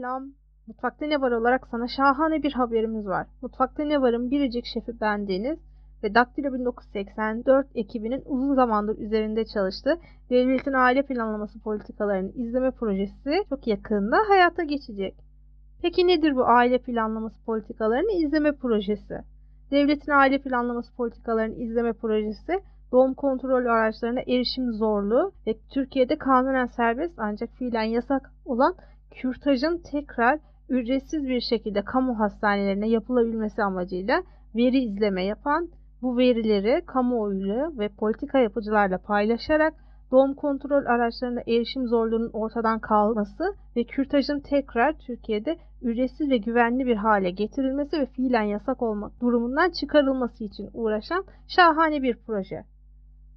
Selam. Mutfakta Ne Var olarak sana şahane bir haberimiz var. Mutfakta Ne Var'ın biricik şefi bendeniz ve Daktilo 1984 ekibinin uzun zamandır üzerinde çalıştığı devletin aile planlaması politikalarını izleme projesi çok yakında hayata geçecek. Peki nedir bu aile planlaması politikalarını izleme projesi? Devletin aile planlaması politikalarını izleme projesi doğum kontrol araçlarına erişim zorluğu ve Türkiye'de kanunen serbest ancak fiilen yasak olan kürtajın tekrar ücretsiz bir şekilde kamu hastanelerine yapılabilmesi amacıyla veri izleme yapan bu verileri kamuoyu ve politika yapıcılarla paylaşarak doğum kontrol araçlarına erişim zorluğunun ortadan kalması ve kürtajın tekrar Türkiye'de ücretsiz ve güvenli bir hale getirilmesi ve fiilen yasak olmak durumundan çıkarılması için uğraşan şahane bir proje.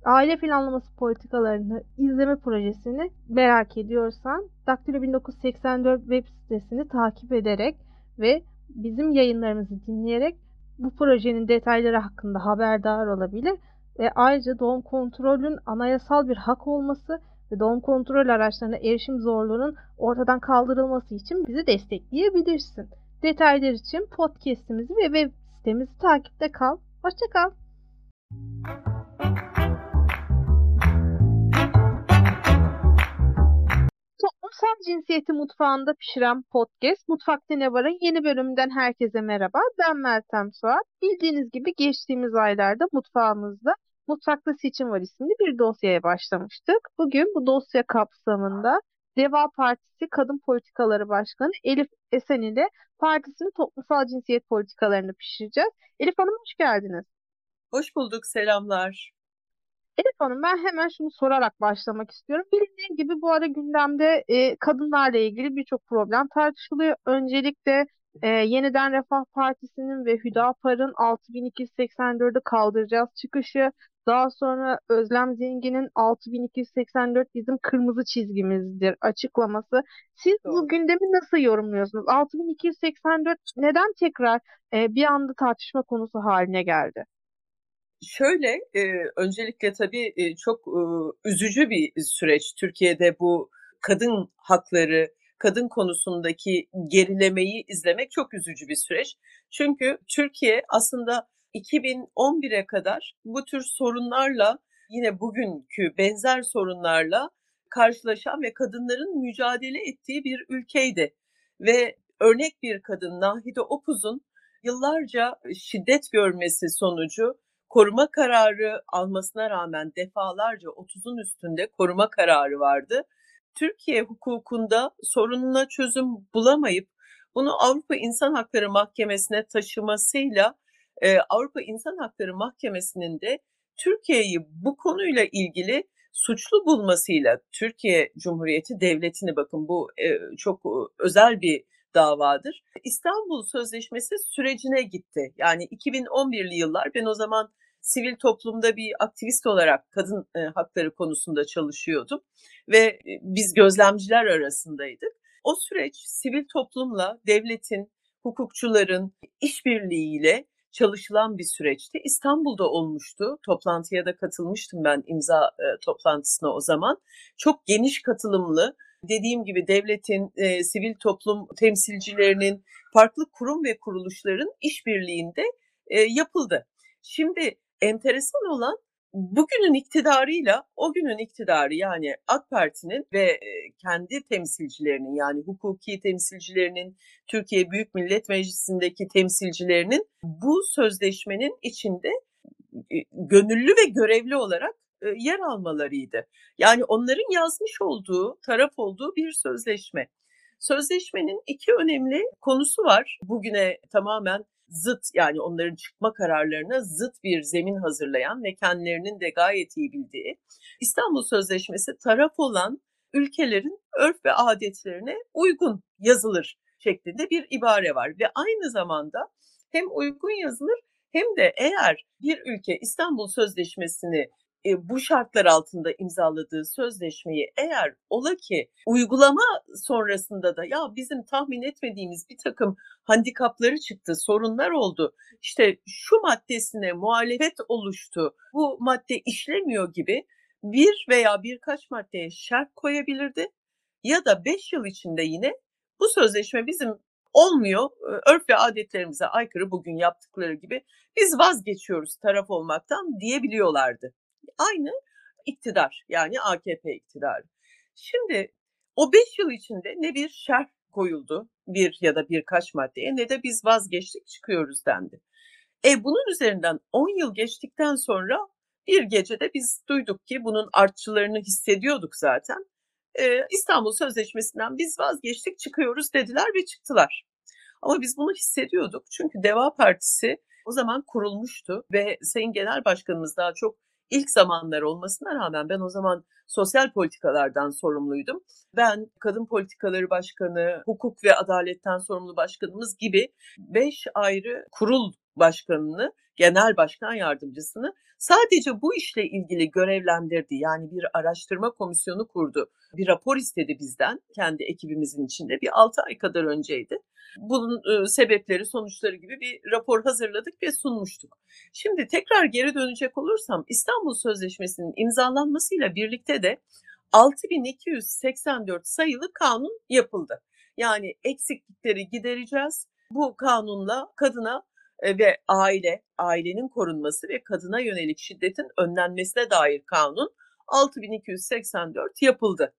Aile planlaması politikalarını izleme projesini merak ediyorsan Daktilo 1984 web sitesini takip ederek ve bizim yayınlarımızı dinleyerek bu projenin detayları hakkında haberdar olabilir ve ayrıca doğum kontrolün anayasal bir hak olması ve doğum kontrol araçlarına erişim zorluğunun ortadan kaldırılması için bizi destekleyebilirsin. Detaylar için podcast'imizi ve web sitemizi takipte kal. Hoşçakal. Toplumsal cinsiyeti mutfağında pişiren podcast Mutfakta Ne Var'ın yeni bölümünden herkese merhaba. Ben Meltem Suat. Bildiğiniz gibi geçtiğimiz aylarda mutfağımızda Mutfakta Seçim Var isimli bir dosyaya başlamıştık. Bugün bu dosya kapsamında Deva Partisi Kadın Politikaları Başkanı Elif Esen ile partisinin toplumsal cinsiyet politikalarını pişireceğiz. Elif Hanım hoş geldiniz. Hoş bulduk, selamlar. Elif Hanım ben hemen şunu sorarak başlamak istiyorum. Bilindiği gibi bu ara gündemde e, kadınlarla ilgili birçok problem tartışılıyor. Öncelikle e, Yeniden Refah Partisi'nin ve Hüdapar'ın 6284'ü kaldıracağız çıkışı. Daha sonra Özlem Zengin'in 6284 bizim kırmızı çizgimizdir açıklaması. Siz Doğru. bu gündemi nasıl yorumluyorsunuz? 6284 neden tekrar e, bir anda tartışma konusu haline geldi? Şöyle, e, öncelikle tabii e, çok e, üzücü bir süreç Türkiye'de bu kadın hakları, kadın konusundaki gerilemeyi izlemek çok üzücü bir süreç. Çünkü Türkiye aslında 2011'e kadar bu tür sorunlarla yine bugünkü benzer sorunlarla karşılaşan ve kadınların mücadele ettiği bir ülkeydi. Ve örnek bir kadın Nahide Opuz'un yıllarca şiddet görmesi sonucu koruma kararı almasına rağmen defalarca 30'un üstünde koruma kararı vardı. Türkiye hukukunda sorununa çözüm bulamayıp bunu Avrupa İnsan Hakları Mahkemesi'ne taşımasıyla e, Avrupa İnsan Hakları Mahkemesi'nin de Türkiye'yi bu konuyla ilgili suçlu bulmasıyla Türkiye Cumhuriyeti Devleti'ni bakın bu e, çok özel bir davadır. İstanbul Sözleşmesi sürecine gitti. Yani 2011'li yıllar ben o zaman sivil toplumda bir aktivist olarak kadın e, hakları konusunda çalışıyordum ve e, biz gözlemciler arasındaydık. O süreç sivil toplumla devletin, hukukçuların işbirliğiyle çalışılan bir süreçti. İstanbul'da olmuştu. Toplantıya da katılmıştım ben imza e, toplantısına o zaman. Çok geniş katılımlı, dediğim gibi devletin, e, sivil toplum temsilcilerinin, farklı kurum ve kuruluşların işbirliğinde e, yapıldı. Şimdi enteresan olan bugünün iktidarıyla o günün iktidarı yani AK Parti'nin ve kendi temsilcilerinin yani hukuki temsilcilerinin Türkiye Büyük Millet Meclisi'ndeki temsilcilerinin bu sözleşmenin içinde gönüllü ve görevli olarak yer almalarıydı. Yani onların yazmış olduğu, taraf olduğu bir sözleşme. Sözleşmenin iki önemli konusu var. Bugüne tamamen zıt yani onların çıkma kararlarına zıt bir zemin hazırlayan ve kendilerinin de gayet iyi bildiği İstanbul Sözleşmesi taraf olan ülkelerin örf ve adetlerine uygun yazılır şeklinde bir ibare var ve aynı zamanda hem uygun yazılır hem de eğer bir ülke İstanbul Sözleşmesi'ni bu şartlar altında imzaladığı sözleşmeyi eğer ola ki uygulama sonrasında da ya bizim tahmin etmediğimiz bir takım handikapları çıktı, sorunlar oldu. İşte şu maddesine muhalefet oluştu, bu madde işlemiyor gibi bir veya birkaç maddeye şart koyabilirdi ya da beş yıl içinde yine bu sözleşme bizim olmuyor, örf ve adetlerimize aykırı bugün yaptıkları gibi biz vazgeçiyoruz taraf olmaktan diyebiliyorlardı. Aynı iktidar yani AKP iktidarı. Şimdi o beş yıl içinde ne bir şerh koyuldu bir ya da birkaç maddeye ne de biz vazgeçtik çıkıyoruz dendi. E bunun üzerinden 10 yıl geçtikten sonra bir gecede biz duyduk ki bunun artçılarını hissediyorduk zaten. Ee, İstanbul Sözleşmesi'nden biz vazgeçtik çıkıyoruz dediler ve çıktılar. Ama biz bunu hissediyorduk çünkü Deva Partisi o zaman kurulmuştu ve Sayın Genel Başkanımız daha çok ilk zamanlar olmasına rağmen ben o zaman sosyal politikalardan sorumluydum. Ben kadın politikaları başkanı, hukuk ve adaletten sorumlu başkanımız gibi beş ayrı kurul başkanını, genel başkan yardımcısını sadece bu işle ilgili görevlendirdi. Yani bir araştırma komisyonu kurdu. Bir rapor istedi bizden kendi ekibimizin içinde. Bir 6 ay kadar önceydi. Bunun sebepleri, sonuçları gibi bir rapor hazırladık ve sunmuştuk. Şimdi tekrar geri dönecek olursam İstanbul Sözleşmesi'nin imzalanmasıyla birlikte de 6284 sayılı kanun yapıldı. Yani eksiklikleri gidereceğiz. Bu kanunla kadına ve aile, ailenin korunması ve kadına yönelik şiddetin önlenmesine dair kanun 6284 yapıldı.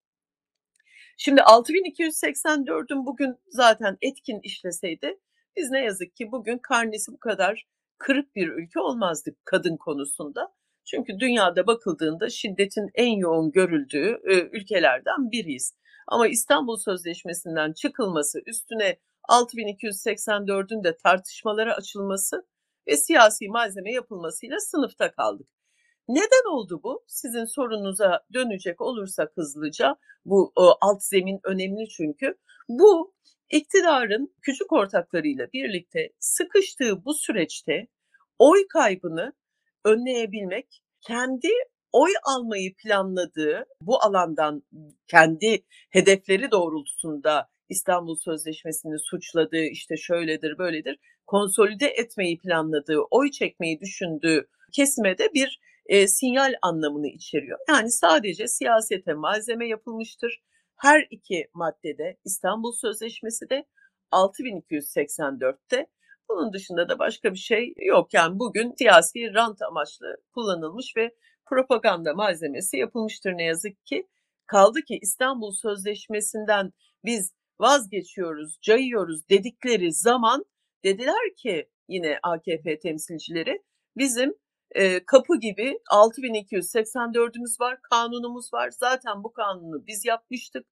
Şimdi 6284'ün bugün zaten etkin işleseydi biz ne yazık ki bugün karnesi bu kadar kırık bir ülke olmazdık kadın konusunda. Çünkü dünyada bakıldığında şiddetin en yoğun görüldüğü ülkelerden biriyiz. Ama İstanbul Sözleşmesi'nden çıkılması, üstüne 6284'ün de tartışmalara açılması ve siyasi malzeme yapılmasıyla sınıfta kaldık. Neden oldu bu? Sizin sorunuza dönecek olursak hızlıca bu o, alt zemin önemli çünkü. Bu iktidarın küçük ortaklarıyla birlikte sıkıştığı bu süreçte oy kaybını önleyebilmek, kendi oy almayı planladığı bu alandan kendi hedefleri doğrultusunda İstanbul Sözleşmesi'ni suçladığı işte şöyledir böyledir konsolide etmeyi planladığı, oy çekmeyi düşündüğü kesime de bir e, sinyal anlamını içeriyor. Yani sadece siyasete malzeme yapılmıştır. Her iki maddede İstanbul Sözleşmesi de 6284'te bunun dışında da başka bir şey yok. Yani bugün siyasi rant amaçlı kullanılmış ve propaganda malzemesi yapılmıştır ne yazık ki. Kaldı ki İstanbul Sözleşmesi'nden biz vazgeçiyoruz, cayıyoruz dedikleri zaman dediler ki yine AKP temsilcileri bizim e, kapı gibi 6284'ümüz var, kanunumuz var. Zaten bu kanunu biz yapmıştık.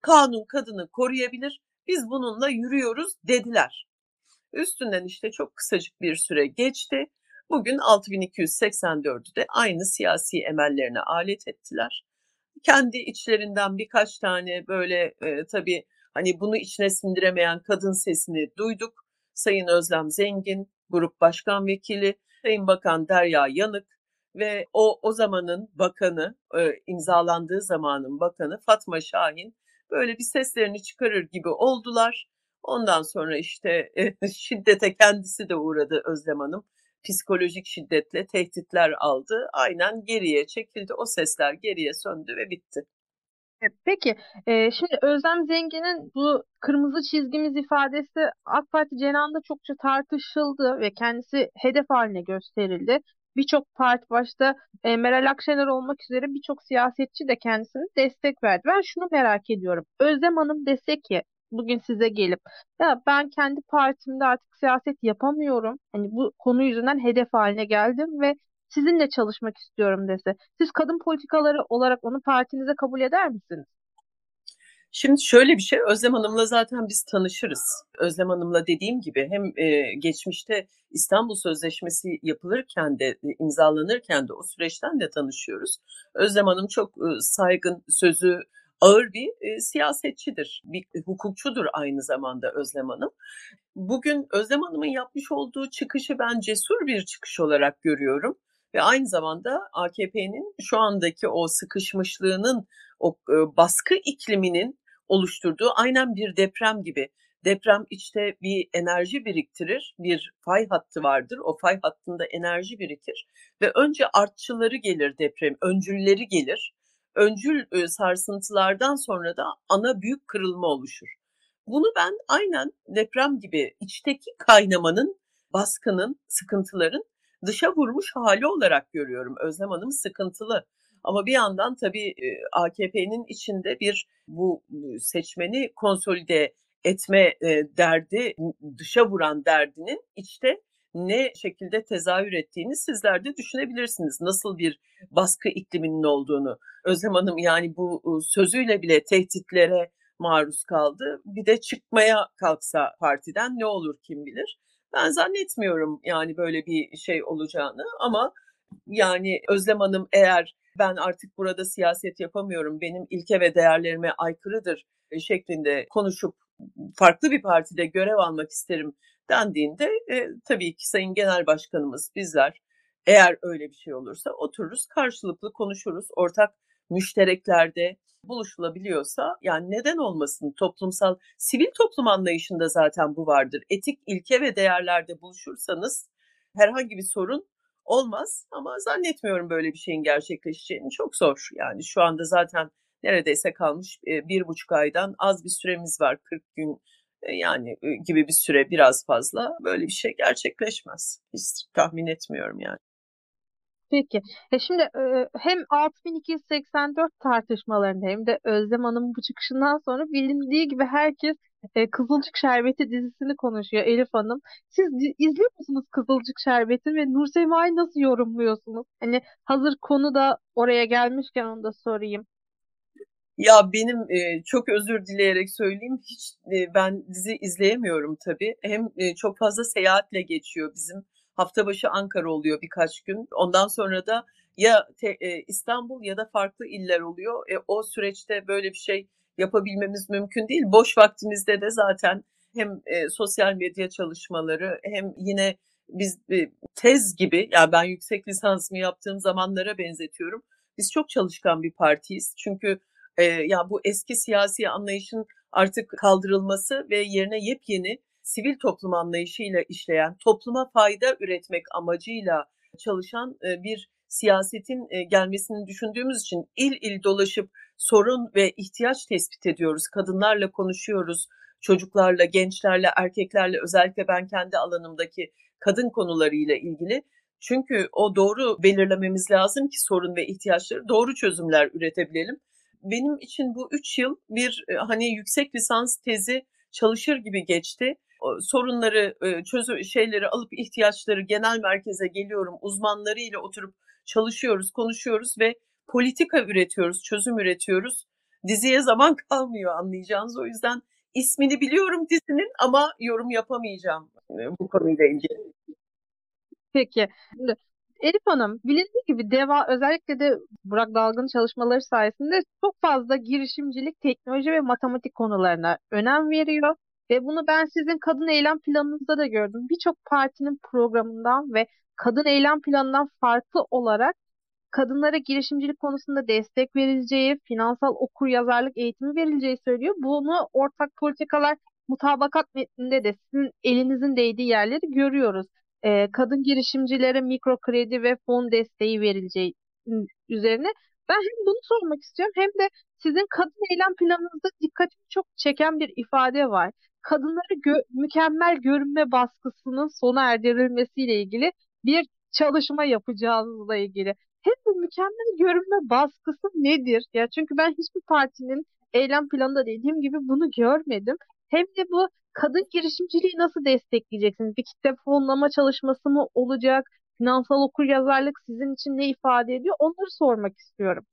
Kanun kadını koruyabilir. Biz bununla yürüyoruz dediler. Üstünden işte çok kısacık bir süre geçti. Bugün 6284'ü de aynı siyasi emellerine alet ettiler. Kendi içlerinden birkaç tane böyle e, tabii hani bunu içine sindiremeyen kadın sesini duyduk. Sayın Özlem Zengin, Grup Başkan Vekili, Sayın Bakan Derya Yanık ve o o zamanın bakanı, e, imzalandığı zamanın bakanı Fatma Şahin böyle bir seslerini çıkarır gibi oldular. Ondan sonra işte e, şiddete kendisi de uğradı Özlem Hanım. Psikolojik şiddetle tehditler aldı. Aynen geriye çekildi. O sesler geriye söndü ve bitti. Peki, e, şimdi Özlem Zengin'in bu kırmızı çizgimiz ifadesi AK Parti cenahında çokça tartışıldı ve kendisi hedef haline gösterildi. Birçok parti başta e, Meral Akşener olmak üzere birçok siyasetçi de kendisine destek verdi. Ben şunu merak ediyorum. Özlem Hanım dese ki bugün size gelip ya ben kendi partimde artık siyaset yapamıyorum. Hani bu konu yüzünden hedef haline geldim ve sizinle çalışmak istiyorum dese. Siz kadın politikaları olarak onu partinize kabul eder misiniz? Şimdi şöyle bir şey, Özlem Hanım'la zaten biz tanışırız. Özlem Hanım'la dediğim gibi hem e, geçmişte İstanbul Sözleşmesi yapılırken de, e, imzalanırken de o süreçten de tanışıyoruz. Özlem Hanım çok e, saygın, sözü ağır bir e, siyasetçidir, bir hukukçudur aynı zamanda Özlem Hanım. Bugün Özlem Hanım'ın yapmış olduğu çıkışı ben cesur bir çıkış olarak görüyorum ve aynı zamanda AKP'nin şu andaki o sıkışmışlığının, o baskı ikliminin oluşturduğu aynen bir deprem gibi. Deprem içte bir enerji biriktirir, bir fay hattı vardır. O fay hattında enerji birikir ve önce artçıları gelir deprem, öncülleri gelir. Öncül sarsıntılardan sonra da ana büyük kırılma oluşur. Bunu ben aynen deprem gibi içteki kaynamanın, baskının, sıkıntıların dışa vurmuş hali olarak görüyorum. Özlem Hanım sıkıntılı. Ama bir yandan tabii AKP'nin içinde bir bu seçmeni konsolide etme derdi, dışa vuran derdinin içte ne şekilde tezahür ettiğini sizler de düşünebilirsiniz. Nasıl bir baskı ikliminin olduğunu. Özlem Hanım yani bu sözüyle bile tehditlere maruz kaldı. Bir de çıkmaya kalksa partiden ne olur kim bilir. Ben zannetmiyorum yani böyle bir şey olacağını ama yani Özlem Hanım eğer ben artık burada siyaset yapamıyorum, benim ilke ve değerlerime aykırıdır e, şeklinde konuşup farklı bir partide görev almak isterim dendiğinde e, tabii ki Sayın Genel Başkanımız bizler eğer öyle bir şey olursa otururuz karşılıklı konuşuruz. Ortak müştereklerde buluşulabiliyorsa yani neden olmasın toplumsal sivil toplum anlayışında zaten bu vardır. Etik ilke ve değerlerde buluşursanız herhangi bir sorun olmaz ama zannetmiyorum böyle bir şeyin gerçekleşeceğini çok zor. Yani şu anda zaten neredeyse kalmış bir buçuk aydan az bir süremiz var 40 gün yani gibi bir süre biraz fazla böyle bir şey gerçekleşmez. Hiç tahmin etmiyorum yani. Peki. E şimdi e, hem 6284 tartışmalarında hem de Özlem Hanım'ın bu çıkışından sonra bilindiği gibi herkes e, Kızılcık Şerbeti dizisini konuşuyor Elif Hanım. Siz izliyor musunuz Kızılcık Şerbeti ve Nursema'yı nasıl yorumluyorsunuz? Hani hazır konu da oraya gelmişken onu da sorayım. Ya benim e, çok özür dileyerek söyleyeyim hiç ben dizi izleyemiyorum tabii. Hem çok fazla seyahatle geçiyor bizim hafta başı Ankara oluyor birkaç gün. Ondan sonra da ya te, e, İstanbul ya da farklı iller oluyor. E, o süreçte böyle bir şey yapabilmemiz mümkün değil. Boş vaktimizde de zaten hem e, sosyal medya çalışmaları hem yine biz e, tez gibi ya yani ben yüksek lisansımı yaptığım zamanlara benzetiyorum. Biz çok çalışkan bir partiyiz. Çünkü e, ya bu eski siyasi anlayışın artık kaldırılması ve yerine yepyeni sivil toplum anlayışıyla işleyen, topluma fayda üretmek amacıyla çalışan e, bir siyasetin e, gelmesini düşündüğümüz için il il dolaşıp sorun ve ihtiyaç tespit ediyoruz. Kadınlarla konuşuyoruz, çocuklarla, gençlerle, erkeklerle özellikle ben kendi alanımdaki kadın konularıyla ilgili. Çünkü o doğru belirlememiz lazım ki sorun ve ihtiyaçları doğru çözümler üretebilelim. Benim için bu üç yıl bir e, hani yüksek lisans tezi çalışır gibi geçti sorunları çözü şeyleri alıp ihtiyaçları genel merkeze geliyorum uzmanlarıyla oturup çalışıyoruz konuşuyoruz ve politika üretiyoruz çözüm üretiyoruz diziye zaman kalmıyor anlayacağınız o yüzden ismini biliyorum dizinin ama yorum yapamayacağım bu konuyla ilgili. Peki. Elif Hanım, bilindiği gibi DEVA özellikle de Burak Dalgın çalışmaları sayesinde çok fazla girişimcilik, teknoloji ve matematik konularına önem veriyor. Ve bunu ben sizin kadın eylem planınızda da gördüm. Birçok partinin programından ve kadın eylem planından farklı olarak kadınlara girişimcilik konusunda destek verileceği, finansal okur yazarlık eğitimi verileceği söylüyor. Bunu ortak politikalar mutabakat metninde de sizin elinizin değdiği yerleri görüyoruz. Ee, kadın girişimcilere mikro kredi ve fon desteği verileceği üzerine. Ben hem bunu sormak istiyorum hem de sizin kadın eylem planınızda dikkatimi çok çeken bir ifade var kadınları gö- mükemmel görünme baskısının sona erdirilmesiyle ilgili bir çalışma yapacağınızla ilgili. Hem bu mükemmel görünme baskısı nedir? Ya çünkü ben hiçbir partinin eylem planında dediğim gibi bunu görmedim. Hem de bu kadın girişimciliği nasıl destekleyeceksiniz? Bir kitle fonlama çalışması mı olacak? Finansal okur yazarlık sizin için ne ifade ediyor? Onları sormak istiyorum.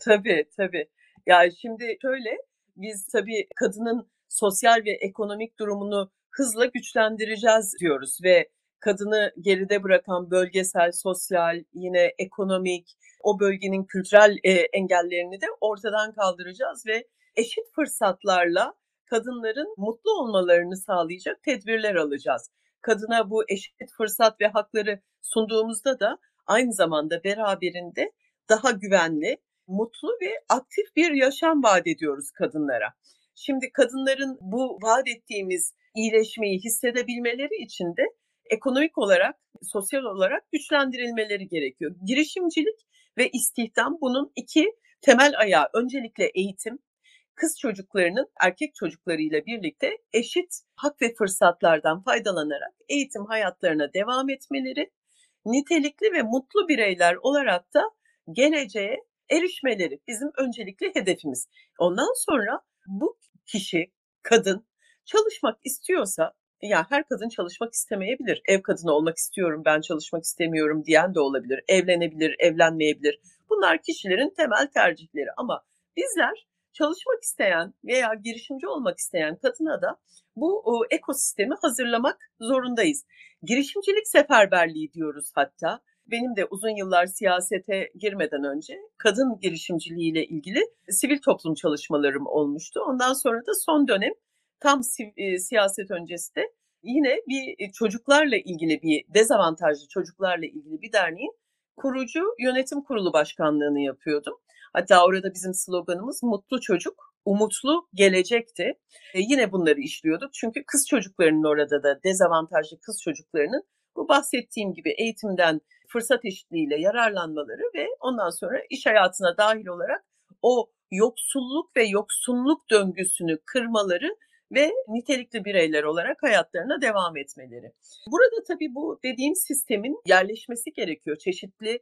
Tabii tabii. Yani şimdi şöyle biz tabii kadının sosyal ve ekonomik durumunu hızla güçlendireceğiz diyoruz ve kadını geride bırakan bölgesel, sosyal, yine ekonomik, o bölgenin kültürel e, engellerini de ortadan kaldıracağız ve eşit fırsatlarla kadınların mutlu olmalarını sağlayacak tedbirler alacağız. Kadına bu eşit fırsat ve hakları sunduğumuzda da aynı zamanda beraberinde daha güvenli, mutlu ve aktif bir yaşam vaat ediyoruz kadınlara. Şimdi kadınların bu vaat ettiğimiz iyileşmeyi hissedebilmeleri için de ekonomik olarak, sosyal olarak güçlendirilmeleri gerekiyor. Girişimcilik ve istihdam bunun iki temel ayağı. Öncelikle eğitim. Kız çocuklarının erkek çocuklarıyla birlikte eşit hak ve fırsatlardan faydalanarak eğitim hayatlarına devam etmeleri, nitelikli ve mutlu bireyler olarak da geleceğe erişmeleri bizim öncelikli hedefimiz. Ondan sonra bu kişi, kadın çalışmak istiyorsa yani her kadın çalışmak istemeyebilir. Ev kadını olmak istiyorum, ben çalışmak istemiyorum diyen de olabilir. Evlenebilir, evlenmeyebilir. Bunlar kişilerin temel tercihleri ama bizler çalışmak isteyen veya girişimci olmak isteyen kadına da bu o, ekosistemi hazırlamak zorundayız. Girişimcilik seferberliği diyoruz hatta. Benim de uzun yıllar siyasete girmeden önce kadın girişimciliğiyle ilgili sivil toplum çalışmalarım olmuştu. Ondan sonra da son dönem tam e, siyaset öncesi de yine bir e, çocuklarla ilgili bir dezavantajlı çocuklarla ilgili bir derneğin kurucu yönetim kurulu başkanlığını yapıyordum. Hatta orada bizim sloganımız mutlu çocuk, umutlu gelecekti. E, yine bunları işliyorduk. Çünkü kız çocuklarının orada da dezavantajlı kız çocuklarının bu bahsettiğim gibi eğitimden fırsat eşitliğiyle yararlanmaları ve ondan sonra iş hayatına dahil olarak o yoksulluk ve yoksunluk döngüsünü kırmaları ve nitelikli bireyler olarak hayatlarına devam etmeleri. Burada tabii bu dediğim sistemin yerleşmesi gerekiyor. Çeşitli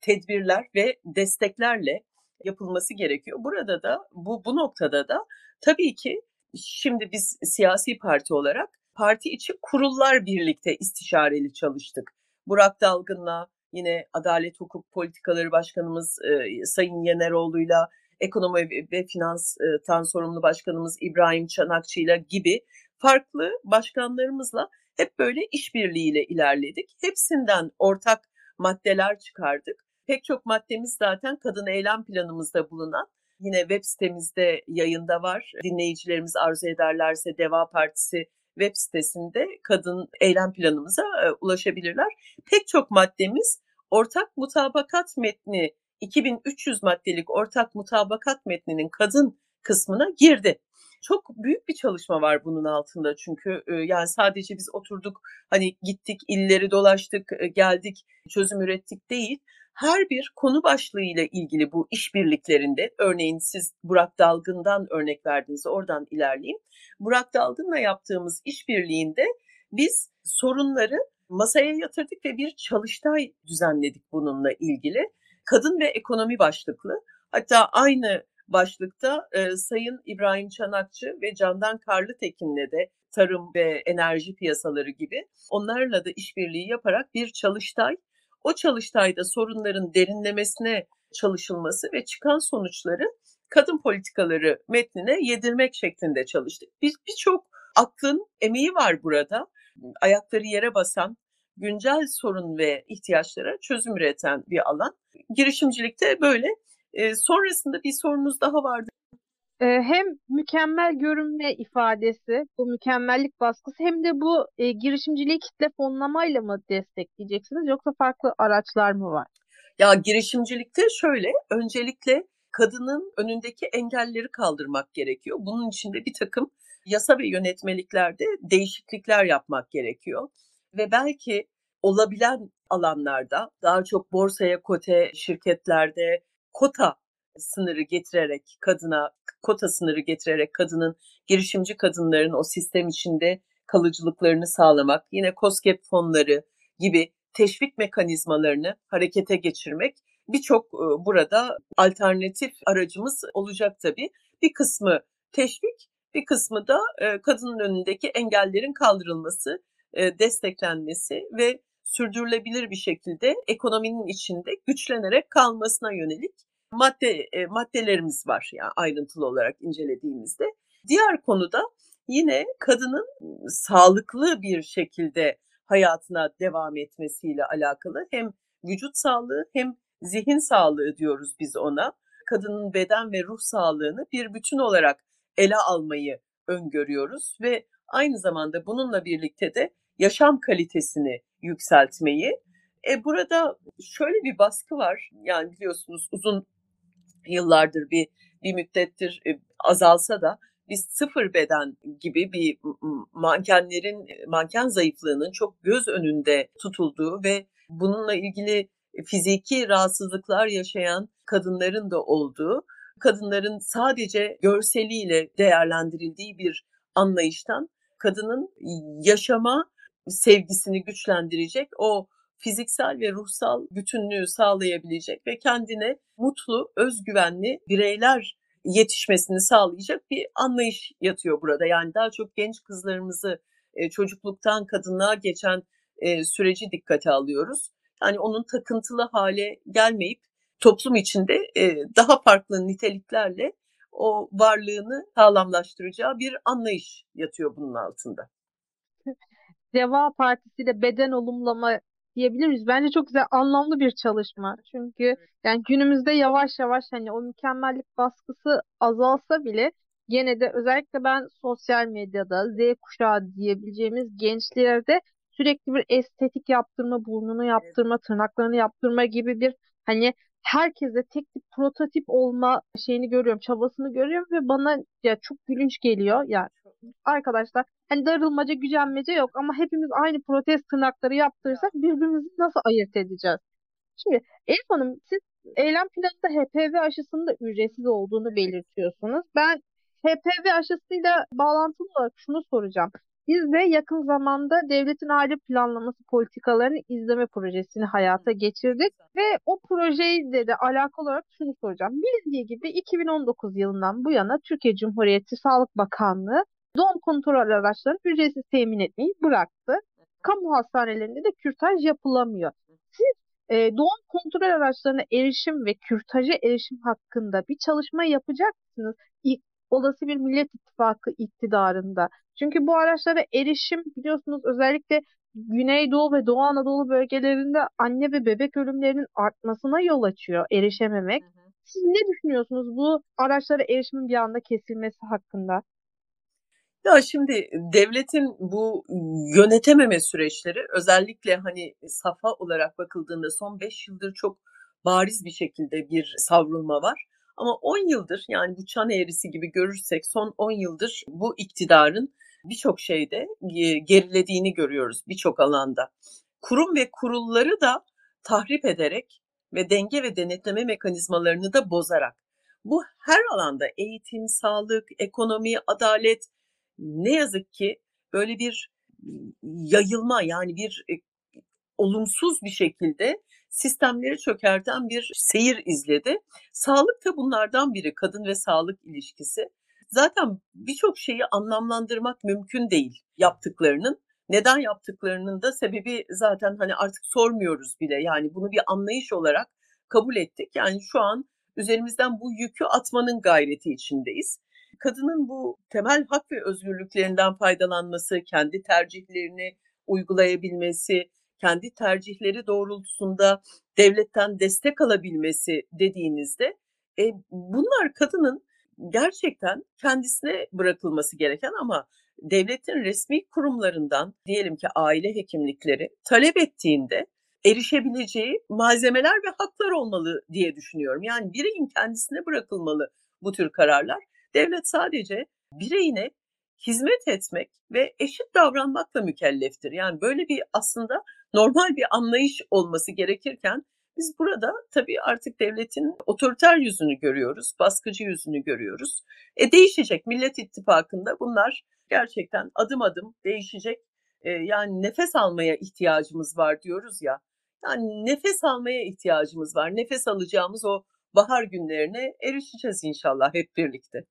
tedbirler ve desteklerle yapılması gerekiyor. Burada da bu bu noktada da tabii ki şimdi biz siyasi parti olarak parti içi kurullar birlikte istişareli çalıştık. Burak Dalgın'la yine Adalet Hukuk Politikaları Başkanımız e, Sayın Yeneroğlu'yla Ekonomi ve Finanstan sorumlu başkanımız İbrahim Çanakçı'yla gibi farklı başkanlarımızla hep böyle işbirliğiyle ilerledik. Hepsinden ortak maddeler çıkardık. Pek çok maddemiz zaten kadın eylem planımızda bulunan yine web sitemizde yayında var. Dinleyicilerimiz arzu ederlerse Deva Partisi web sitesinde kadın eylem planımıza ulaşabilirler. Pek çok maddemiz ortak mutabakat metni 2300 maddelik ortak mutabakat metninin kadın kısmına girdi. Çok büyük bir çalışma var bunun altında çünkü yani sadece biz oturduk hani gittik illeri dolaştık geldik çözüm ürettik değil. Her bir konu başlığı ile ilgili bu işbirliklerinde örneğin siz Burak Dalgın'dan örnek verdiniz oradan ilerleyeyim. Burak Dalgın'la yaptığımız işbirliğinde biz sorunları masaya yatırdık ve bir çalıştay düzenledik bununla ilgili kadın ve ekonomi başlıklı. Hatta aynı başlıkta e, Sayın İbrahim Çanakçı ve Candan Karlıtekin'le de tarım ve enerji piyasaları gibi onlarla da işbirliği yaparak bir çalıştay. O çalıştayda sorunların derinlemesine çalışılması ve çıkan sonuçları kadın politikaları metnine yedirmek şeklinde çalıştık. Biz birçok aklın emeği var burada. Ayakları yere basan, güncel sorun ve ihtiyaçlara çözüm üreten bir alan. Girişimcilikte böyle. E, sonrasında bir sorunuz daha vardı. Hem mükemmel görünme ifadesi, bu mükemmellik baskısı hem de bu e, girişimciliği kitle fonlamayla mı destekleyeceksiniz yoksa farklı araçlar mı var? Ya girişimcilikte şöyle, öncelikle kadının önündeki engelleri kaldırmak gerekiyor. Bunun için de bir takım yasa ve yönetmeliklerde değişiklikler yapmak gerekiyor ve belki olabilen alanlarda daha çok borsaya kote şirketlerde kota sınırı getirerek kadına kota sınırı getirerek kadının girişimci kadınların o sistem içinde kalıcılıklarını sağlamak, yine COSGAP fonları gibi teşvik mekanizmalarını harekete geçirmek birçok burada alternatif aracımız olacak tabii. Bir kısmı teşvik, bir kısmı da kadının önündeki engellerin kaldırılması desteklenmesi ve sürdürülebilir bir şekilde ekonominin içinde güçlenerek kalmasına yönelik madde e, maddelerimiz var yani ayrıntılı olarak incelediğimizde. Diğer konuda yine kadının sağlıklı bir şekilde hayatına devam etmesiyle alakalı hem vücut sağlığı hem zihin sağlığı diyoruz biz ona. Kadının beden ve ruh sağlığını bir bütün olarak ele almayı öngörüyoruz ve aynı zamanda bununla birlikte de yaşam kalitesini yükseltmeyi. E burada şöyle bir baskı var. Yani biliyorsunuz uzun yıllardır bir bir müddettir e, azalsa da biz sıfır beden gibi bir mankenlerin manken zayıflığının çok göz önünde tutulduğu ve bununla ilgili fiziki rahatsızlıklar yaşayan kadınların da olduğu kadınların sadece görseliyle değerlendirildiği bir anlayıştan kadının yaşama sevgisini güçlendirecek, o fiziksel ve ruhsal bütünlüğü sağlayabilecek ve kendine mutlu, özgüvenli bireyler yetişmesini sağlayacak bir anlayış yatıyor burada. Yani daha çok genç kızlarımızı e, çocukluktan kadınlığa geçen e, süreci dikkate alıyoruz. Yani onun takıntılı hale gelmeyip toplum içinde e, daha farklı niteliklerle o varlığını sağlamlaştıracağı bir anlayış yatıyor bunun altında. Deva Partisi de beden olumlama diyebiliriz. Bence çok güzel, anlamlı bir çalışma. Çünkü yani günümüzde yavaş yavaş hani o mükemmellik baskısı azalsa bile gene de özellikle ben sosyal medyada Z kuşağı diyebileceğimiz gençlerde sürekli bir estetik yaptırma, burnunu yaptırma, tırnaklarını yaptırma gibi bir hani herkese tek bir prototip olma şeyini görüyorum, çabasını görüyorum ve bana ya çok gülünç geliyor. Yani arkadaşlar hani darılmaca, gücenmece yok ama hepimiz aynı protez tırnakları yaptırırsak birbirimizi nasıl ayırt edeceğiz? Şimdi Elif Hanım siz eylem planında HPV aşısının da ücretsiz olduğunu belirtiyorsunuz. Ben HPV aşısıyla bağlantılı olarak şunu soracağım. Biz de yakın zamanda devletin aile planlaması politikalarını izleme projesini hayata geçirdik ve o projeyle de alakalı olarak şunu soracağım. Bilindiği gibi 2019 yılından bu yana Türkiye Cumhuriyeti Sağlık Bakanlığı doğum kontrol araçlarını ücretsiz temin etmeyi bıraktı. Kamu hastanelerinde de kürtaj yapılamıyor. Siz e, doğum kontrol araçlarına erişim ve kürtaja erişim hakkında bir çalışma yapacaksınız. Olası bir Millet İttifakı iktidarında. Çünkü bu araçlara erişim biliyorsunuz özellikle Güneydoğu ve Doğu Anadolu bölgelerinde anne ve bebek ölümlerinin artmasına yol açıyor erişememek. Siz ne düşünüyorsunuz bu araçlara erişimin bir anda kesilmesi hakkında? Ya şimdi devletin bu yönetememe süreçleri özellikle hani safa olarak bakıldığında son 5 yıldır çok bariz bir şekilde bir savrulma var. Ama 10 yıldır yani bu çan eğrisi gibi görürsek son 10 yıldır bu iktidarın birçok şeyde gerilediğini görüyoruz birçok alanda. Kurum ve kurulları da tahrip ederek ve denge ve denetleme mekanizmalarını da bozarak bu her alanda eğitim, sağlık, ekonomi, adalet ne yazık ki böyle bir yayılma yani bir e, olumsuz bir şekilde sistemleri çökerten bir seyir izledi. Sağlık da bunlardan biri, kadın ve sağlık ilişkisi. Zaten birçok şeyi anlamlandırmak mümkün değil yaptıklarının. Neden yaptıklarının da sebebi zaten hani artık sormuyoruz bile. Yani bunu bir anlayış olarak kabul ettik. Yani şu an üzerimizden bu yükü atmanın gayreti içindeyiz. Kadının bu temel hak ve özgürlüklerinden faydalanması, kendi tercihlerini uygulayabilmesi, kendi tercihleri doğrultusunda devletten destek alabilmesi dediğinizde e, bunlar kadının gerçekten kendisine bırakılması gereken ama devletin resmi kurumlarından diyelim ki aile hekimlikleri talep ettiğinde erişebileceği malzemeler ve haklar olmalı diye düşünüyorum. Yani bireyin kendisine bırakılmalı bu tür kararlar. Devlet sadece bireyine hizmet etmek ve eşit davranmakla mükelleftir. Yani böyle bir aslında normal bir anlayış olması gerekirken biz burada tabii artık devletin otoriter yüzünü görüyoruz, baskıcı yüzünü görüyoruz. E değişecek Millet İttifakı'nda bunlar gerçekten adım adım değişecek. E, yani nefes almaya ihtiyacımız var diyoruz ya. Yani nefes almaya ihtiyacımız var. Nefes alacağımız o bahar günlerine erişeceğiz inşallah hep birlikte.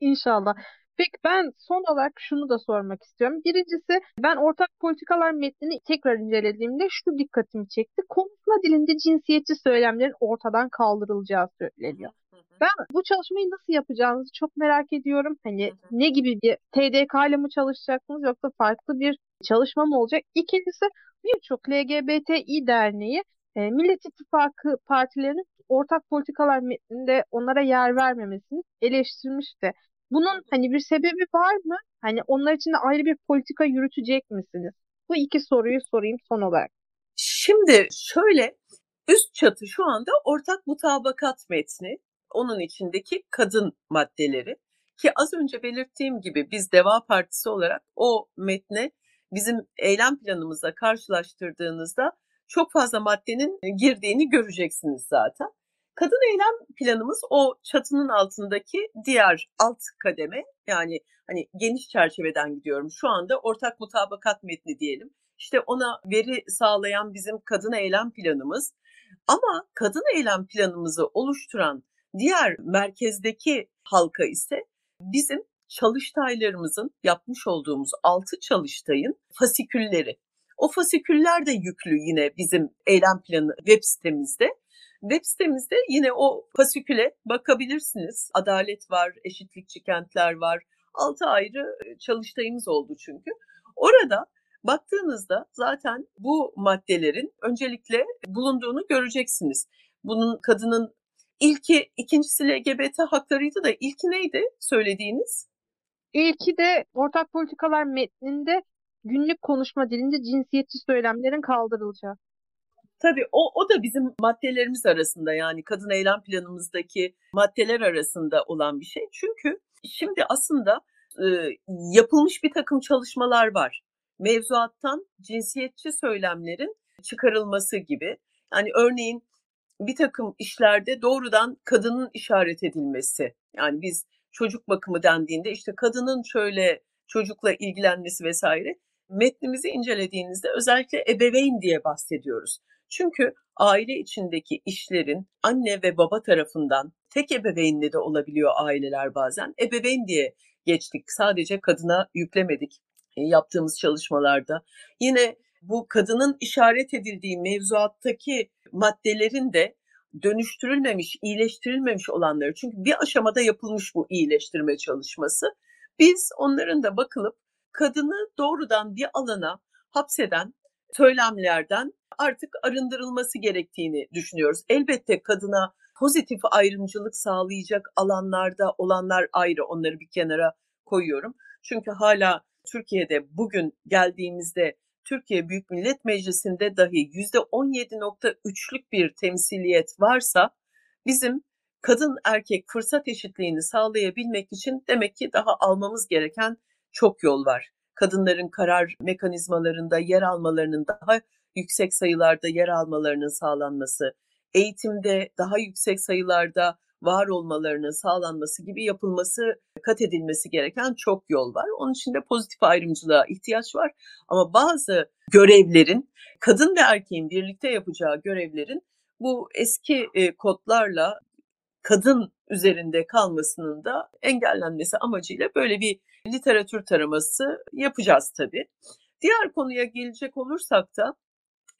İnşallah. Peki ben son olarak şunu da sormak istiyorum. Birincisi ben ortak politikalar metnini tekrar incelediğimde şu dikkatimi çekti. Konuşma dilinde cinsiyetçi söylemlerin ortadan kaldırılacağı söyleniyor. Ben bu çalışmayı nasıl yapacağınızı çok merak ediyorum. Hani ne gibi bir TDK ile mi çalışacaksınız yoksa farklı bir çalışma mı olacak? İkincisi birçok LGBTİ derneği e, Millet İttifakı partilerinin ortak politikalar metninde onlara yer vermemesini eleştirmişti. Bunun hani bir sebebi var mı? Hani onlar için de ayrı bir politika yürütecek misiniz? Bu iki soruyu sorayım son olarak. Şimdi şöyle üst çatı şu anda ortak mutabakat metni. Onun içindeki kadın maddeleri ki az önce belirttiğim gibi biz Deva Partisi olarak o metne bizim eylem planımızla karşılaştırdığınızda çok fazla maddenin girdiğini göreceksiniz zaten. Kadın eylem planımız o çatının altındaki diğer alt kademe. Yani hani geniş çerçeveden gidiyorum. Şu anda ortak mutabakat metni diyelim. İşte ona veri sağlayan bizim kadın eylem planımız. Ama kadın eylem planımızı oluşturan diğer merkezdeki halka ise bizim çalıştaylarımızın yapmış olduğumuz altı çalıştayın fasikülleri. O fasiküller de yüklü yine bizim eylem planı web sitemizde. Web sitemizde yine o fasiküle bakabilirsiniz. Adalet var, eşitlikçi kentler var. Altı ayrı çalıştayımız oldu çünkü. Orada baktığınızda zaten bu maddelerin öncelikle bulunduğunu göreceksiniz. Bunun kadının ilki, ikincisi LGBT haklarıydı da ilki neydi söylediğiniz? İlki de ortak politikalar metninde günlük konuşma dilinde cinsiyetçi söylemlerin kaldırılacağı. Tabii o, o da bizim maddelerimiz arasında yani kadın eylem planımızdaki maddeler arasında olan bir şey. Çünkü şimdi aslında e, yapılmış bir takım çalışmalar var. Mevzuattan cinsiyetçi söylemlerin çıkarılması gibi. Yani örneğin bir takım işlerde doğrudan kadının işaret edilmesi. Yani biz çocuk bakımı dendiğinde işte kadının şöyle çocukla ilgilenmesi vesaire metnimizi incelediğinizde özellikle ebeveyn diye bahsediyoruz. Çünkü aile içindeki işlerin anne ve baba tarafından tek ebeveynle de olabiliyor aileler bazen. Ebeveyn diye geçtik. Sadece kadına yüklemedik e, yaptığımız çalışmalarda. Yine bu kadının işaret edildiği mevzuattaki maddelerin de dönüştürülmemiş, iyileştirilmemiş olanları. Çünkü bir aşamada yapılmış bu iyileştirme çalışması. Biz onların da bakılıp kadını doğrudan bir alana hapseden söylemlerden artık arındırılması gerektiğini düşünüyoruz. Elbette kadına pozitif ayrımcılık sağlayacak alanlarda olanlar ayrı onları bir kenara koyuyorum. Çünkü hala Türkiye'de bugün geldiğimizde Türkiye Büyük Millet Meclisi'nde dahi %17.3'lük bir temsiliyet varsa bizim kadın erkek fırsat eşitliğini sağlayabilmek için demek ki daha almamız gereken çok yol var. Kadınların karar mekanizmalarında yer almalarının daha yüksek sayılarda yer almalarının sağlanması, eğitimde daha yüksek sayılarda var olmalarının sağlanması gibi yapılması, kat edilmesi gereken çok yol var. Onun için de pozitif ayrımcılığa ihtiyaç var. Ama bazı görevlerin, kadın ve erkeğin birlikte yapacağı görevlerin bu eski e, kodlarla kadın üzerinde kalmasının da engellenmesi amacıyla böyle bir literatür taraması yapacağız tabii. Diğer konuya gelecek olursak da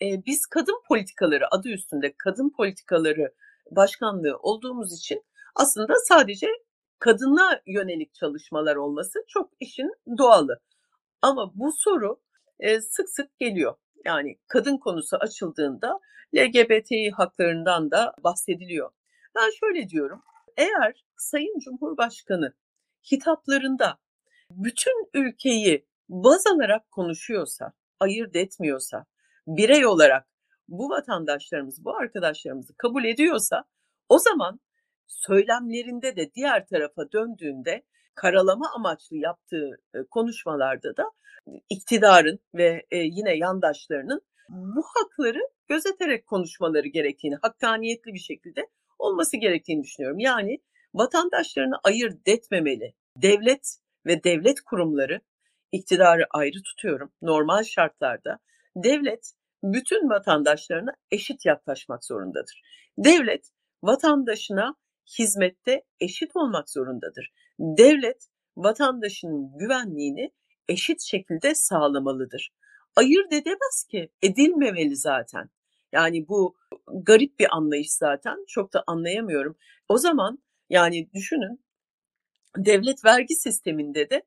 e, biz kadın politikaları adı üstünde kadın politikaları başkanlığı olduğumuz için aslında sadece kadına yönelik çalışmalar olması çok işin doğalı. Ama bu soru e, sık sık geliyor. Yani kadın konusu açıldığında LGBTİ haklarından da bahsediliyor. Ben şöyle diyorum. Eğer Sayın Cumhurbaşkanı hitaplarında bütün ülkeyi baz alarak konuşuyorsa, ayırt etmiyorsa, birey olarak bu vatandaşlarımız, bu arkadaşlarımızı kabul ediyorsa o zaman söylemlerinde de diğer tarafa döndüğünde karalama amaçlı yaptığı konuşmalarda da iktidarın ve yine yandaşlarının bu hakları gözeterek konuşmaları gerektiğini, hakkaniyetli bir şekilde olması gerektiğini düşünüyorum. Yani vatandaşlarını ayırt etmemeli. Devlet ve devlet kurumları iktidarı ayrı tutuyorum. Normal şartlarda devlet bütün vatandaşlarına eşit yaklaşmak zorundadır. Devlet vatandaşına hizmette eşit olmak zorundadır. Devlet vatandaşının güvenliğini eşit şekilde sağlamalıdır. Ayırt edemez ki, edilmemeli zaten. Yani bu garip bir anlayış zaten. Çok da anlayamıyorum. O zaman yani düşünün devlet vergi sisteminde de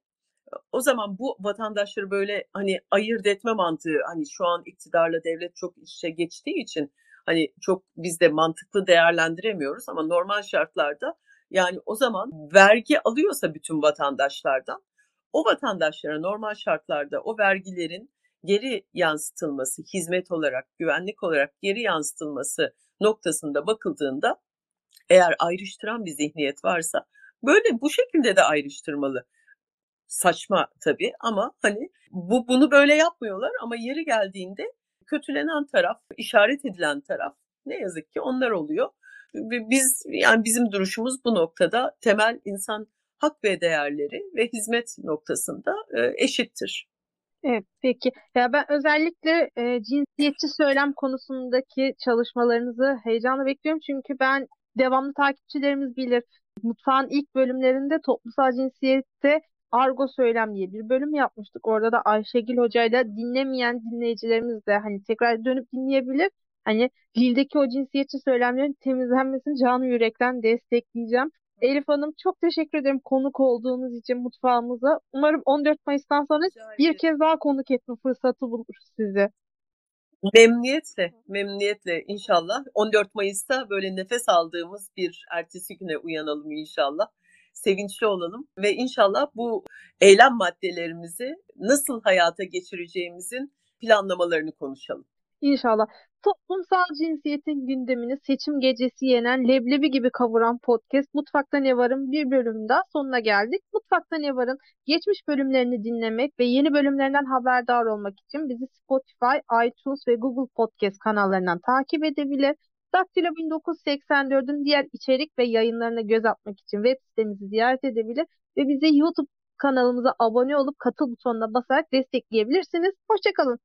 o zaman bu vatandaşları böyle hani ayırt etme mantığı hani şu an iktidarla devlet çok içe geçtiği için hani çok biz de mantıklı değerlendiremiyoruz ama normal şartlarda yani o zaman vergi alıyorsa bütün vatandaşlardan o vatandaşlara normal şartlarda o vergilerin geri yansıtılması, hizmet olarak, güvenlik olarak geri yansıtılması noktasında bakıldığında eğer ayrıştıran bir zihniyet varsa böyle bu şekilde de ayrıştırmalı. Saçma tabii ama hani bu bunu böyle yapmıyorlar ama yeri geldiğinde kötülenen taraf, işaret edilen taraf ne yazık ki onlar oluyor. Biz yani bizim duruşumuz bu noktada temel insan hak ve değerleri ve hizmet noktasında e, eşittir. Evet, peki. Ya ben özellikle e, cinsiyetçi söylem konusundaki çalışmalarınızı heyecanla bekliyorum. Çünkü ben devamlı takipçilerimiz bilir. Mutfağın ilk bölümlerinde toplumsal cinsiyette argo söylem diye bir bölüm yapmıştık. Orada da Ayşegül Hoca'yla dinlemeyen dinleyicilerimiz de hani tekrar dönüp dinleyebilir. Hani dildeki o cinsiyetçi söylemlerin temizlenmesini canı yürekten destekleyeceğim. Elif Hanım çok teşekkür ederim konuk olduğunuz için mutfağımıza. Umarım 14 Mayıs'tan sonra bir kez daha konuk etme fırsatı buluruz sizi. Memnuniyetle, memnuniyetle inşallah. 14 Mayıs'ta böyle nefes aldığımız bir ertesi güne uyanalım inşallah. Sevinçli olalım ve inşallah bu eylem maddelerimizi nasıl hayata geçireceğimizin planlamalarını konuşalım. İnşallah. Toplumsal cinsiyetin gündemini seçim gecesi yenen leblebi gibi kavuran podcast Mutfakta Ne Var'ın bir bölümünde sonuna geldik. Mutfakta Ne Var'ın geçmiş bölümlerini dinlemek ve yeni bölümlerinden haberdar olmak için bizi Spotify, iTunes ve Google Podcast kanallarından takip edebilir. Daktilo 1984'ün diğer içerik ve yayınlarına göz atmak için web sitemizi ziyaret edebilir ve bize YouTube kanalımıza abone olup katıl butonuna basarak destekleyebilirsiniz. Hoşçakalın.